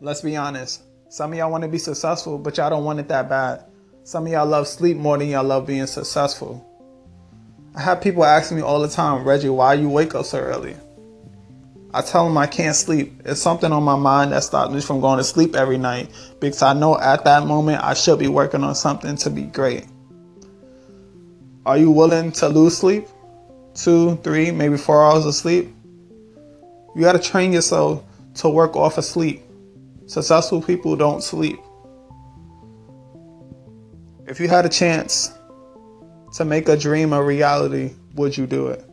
Let's be honest. Some of y'all want to be successful, but y'all don't want it that bad. Some of y'all love sleep more than y'all love being successful. I have people ask me all the time, Reggie, why you wake up so early? I tell them I can't sleep. It's something on my mind that stops me from going to sleep every night because I know at that moment I should be working on something to be great. Are you willing to lose sleep? Two, three, maybe four hours of sleep? You got to train yourself to work off of sleep. Successful people don't sleep. If you had a chance to make a dream a reality, would you do it?